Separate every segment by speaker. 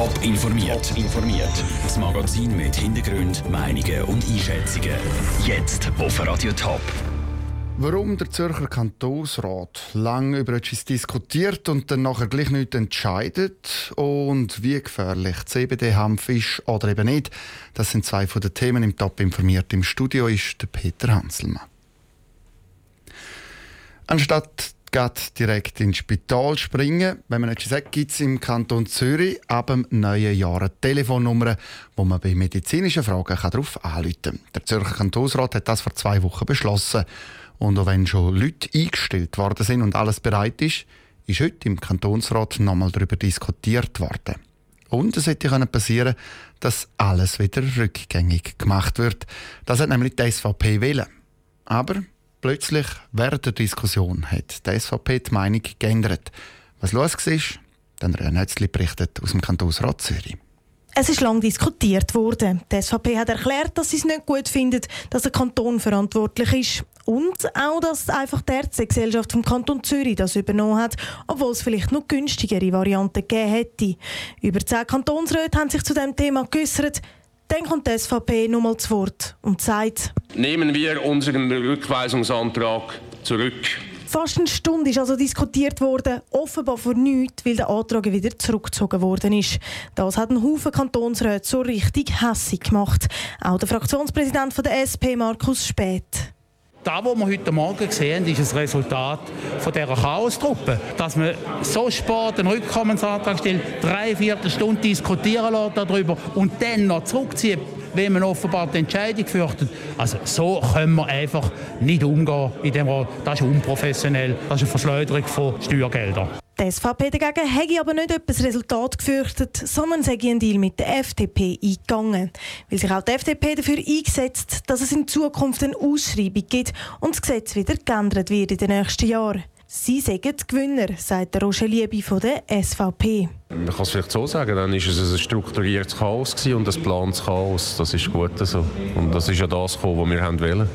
Speaker 1: Top informiert. informiert. Das Magazin mit Hintergrund, Meinungen und Einschätzungen. Jetzt auf Radio Top.
Speaker 2: Warum der Zürcher Kantonsrat lange über etwas diskutiert und dann nachher gleich nicht entscheidet und wie gefährlich CBD-Hanf ist oder eben nicht, das sind zwei von den Themen im Top informiert. Im Studio ist der Peter Hanselmann. Anstatt geht direkt ins Spital springen. Wenn man etwas sagt, gibt es im Kanton Zürich ab dem neuen Jahr eine Telefonnummer, wo man bei medizinischen Fragen darauf anrufen kann. Der Zürcher Kantonsrat hat das vor zwei Wochen beschlossen. Und auch wenn schon Leute eingestellt worden sind und alles bereit ist, ist heute im Kantonsrat nochmal darüber diskutiert worden. Und es hätte passieren dass alles wieder rückgängig gemacht wird. Das hat nämlich die SVP wählen. Aber Plötzlich, während der Diskussion, hat die SVP die Meinung geändert. Was los war, dann Rönetzli berichtet aus dem Kantonsrat Zürich.
Speaker 3: Es ist lang diskutiert worden. Die SVP hat erklärt, dass sie es nicht gut findet, dass der Kanton verantwortlich ist. Und auch, dass einfach die Ärztegesellschaft vom Kanton Zürich das übernommen hat, obwohl es vielleicht noch günstigere Varianten gegeben hätte. Über zehn Kantonsräte haben sich zu dem Thema geäußert. Dann kommt die SVP nochmal zu Wort und sagt,
Speaker 4: Nehmen wir unseren Rückweisungsantrag zurück.
Speaker 3: Fast eine Stunde ist also diskutiert worden, offenbar vor nichts, weil der Antrag wieder zurückgezogen worden ist. Das hat ein Haufen Kantonsräte so richtig hässig gemacht. Auch der Fraktionspräsident der SP, Markus Späth.
Speaker 5: Das, was wir heute Morgen gesehen haben, ist das Resultat von dieser Chaostruppe. Dass man so spät einen Rückkommensantrag stellt, drei, vier Stunden diskutieren lässt darüber und dann noch zurückzieht, wenn man offenbar die Entscheidung fürchtet. Also so können wir einfach nicht umgehen in dem Rat. Das ist unprofessionell, das ist eine Verschleuderung von Steuergeldern.
Speaker 3: Die SVP dagegen hätte aber nicht etwas Resultat gefürchtet, sondern sei einen Deal mit der FDP eingegangen. Weil sich auch die FDP dafür eingesetzt, dass es in Zukunft eine Ausschreibung gibt und das Gesetz wieder geändert wird in den nächsten Jahren. Sie sagen Gewinner, sagt der Roger Liebe von der SVP.
Speaker 6: Man kann es vielleicht so sagen, dann war es ein strukturiertes Chaos und ein geplantes Chaos. Das ist gut so. Und das ist ja das, was wir wollen.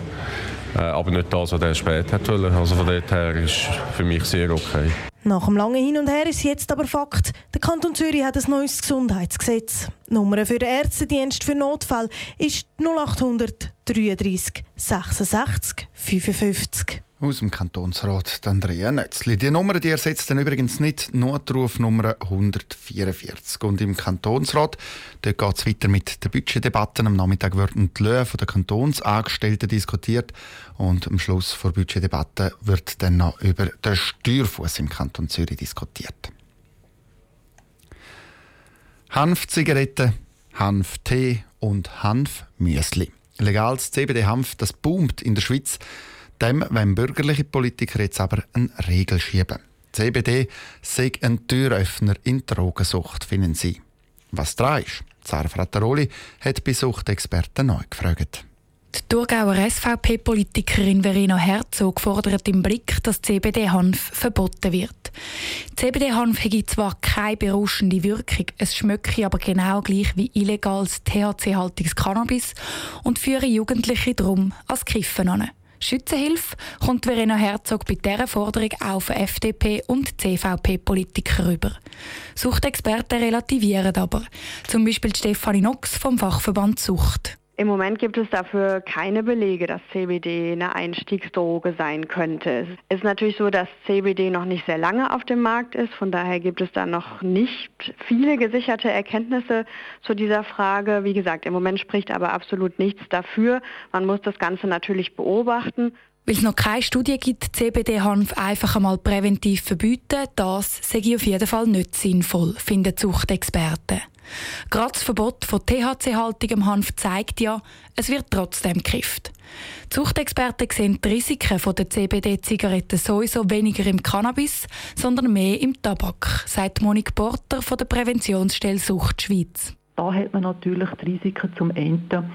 Speaker 6: Äh, aber nicht das, was er später wollte. Also von dort her ist für mich sehr okay.
Speaker 3: Nach dem langen Hin und Her ist jetzt aber Fakt, der Kanton Zürich hat ein neues Gesundheitsgesetz. Die Nummer für den Ärztedienst für Notfall ist 0800 33 66 55.
Speaker 2: Aus dem Kantonsrat Andrea Nötzli. Die Nummer die ersetzt dann übrigens nicht nur die Rufnummer 144. Und im Kantonsrat geht es weiter mit der Budgetdebatten. Am Nachmittag werden die Löhne der Kantonsangestellten diskutiert. Und am Schluss der Budgetdebatte wird dann noch über den Steuerfuß im Kanton Zürich diskutiert. Hanfzigaretten, Hanftee und Hanfmüsli. Legales CBD-Hanf, das boomt in der Schweiz. Dem wollen bürgerliche Politiker jetzt aber eine Regel schieben. CBD sei ein Türöffner in Drogensucht, finden sie. Was dran ist, Sarah Frattaroli hat bei Suchtexperten neu gefragt.
Speaker 7: Die Thurgauer SVP-Politikerin Verena Herzog fordert im Blick, dass CBD-Hanf verboten wird. CBD-Hanf hätte zwar keine berauschende Wirkung, es schmecke aber genau gleich wie illegales THC-haltiges Cannabis und führe Jugendliche drum als Kiffen an. Schützenhilfe kommt Verena Herzog bei dieser Forderung auch von FDP- und CVP-Politikern rüber. Suchtexperten relativieren aber. Zum Beispiel Stefanie Nox vom Fachverband Sucht.
Speaker 8: Im Moment gibt es dafür keine Belege, dass CBD eine Einstiegsdroge sein könnte. Es ist natürlich so, dass CBD noch nicht sehr lange auf dem Markt ist. Von daher gibt es da noch nicht viele gesicherte Erkenntnisse zu dieser Frage. Wie gesagt, im Moment spricht aber absolut nichts dafür. Man muss das Ganze natürlich beobachten.
Speaker 7: Weil es noch keine Studie gibt, CBD-Hanf einfach einmal präventiv verbieten, das sei auf jeden Fall nicht sinnvoll, finden Zuchtexperten. Gerade das Verbot von THC-haltigem Hanf zeigt ja, es wird trotzdem gekifft. Zuchtexperten sehen die Risiken der CBD-Zigaretten sowieso weniger im Cannabis, sondern mehr im Tabak, sagt Monique Porter von der Präventionsstelle Sucht Schweiz.
Speaker 9: Da hat man natürlich die Risiken zum Ende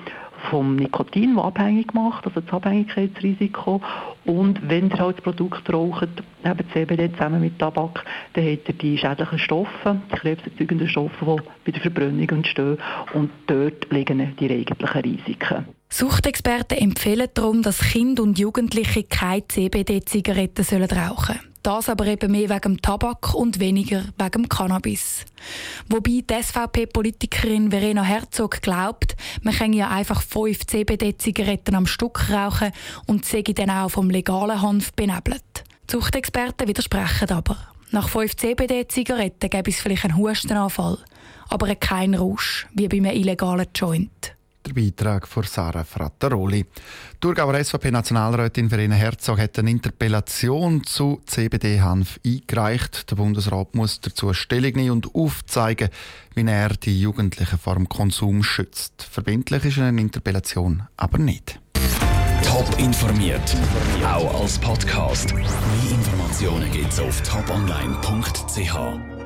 Speaker 9: vom Nikotin, das abhängig macht, also das Abhängigkeitsrisiko. Und wenn ihr halt das Produkt raucht, eben CBD zusammen mit Tabak, dann hat er die schädlichen Stoffe, die krebserzeugenden Stoffe, die bei der Verbrennung entstehen. Und dort liegen die eigentlichen Risiken.
Speaker 7: Suchtexperten empfehlen darum, dass Kinder und Jugendliche keine CBD-Zigaretten rauchen sollen. Das aber eben mehr wegen Tabak und weniger wegen Cannabis. Wobei die SVP-Politikerin Verena Herzog glaubt, man kann ja einfach fünf CBD-Zigaretten am Stück rauchen und sie dann auch vom legalen Hanf benebelt. Zuchtexperten widersprechen aber. Nach fünf CBD-Zigaretten gäbe es vielleicht einen Hustenanfall, aber keinen Rausch, wie bei einem illegalen Joint.
Speaker 2: Der Beitrag von Sarah Frattaroli. Die Thurgauer SVP-Nationalrätin Verena Herzog hat eine Interpellation zu CBD-Hanf eingereicht. Der Bundesrat muss dazu Stellung nehmen und aufzeigen, wie er die Jugendlichen vor dem Konsum schützt. Verbindlich ist eine Interpellation aber nicht.
Speaker 1: Top informiert, auch als Podcast. Mehr Informationen gibt's auf toponline.ch.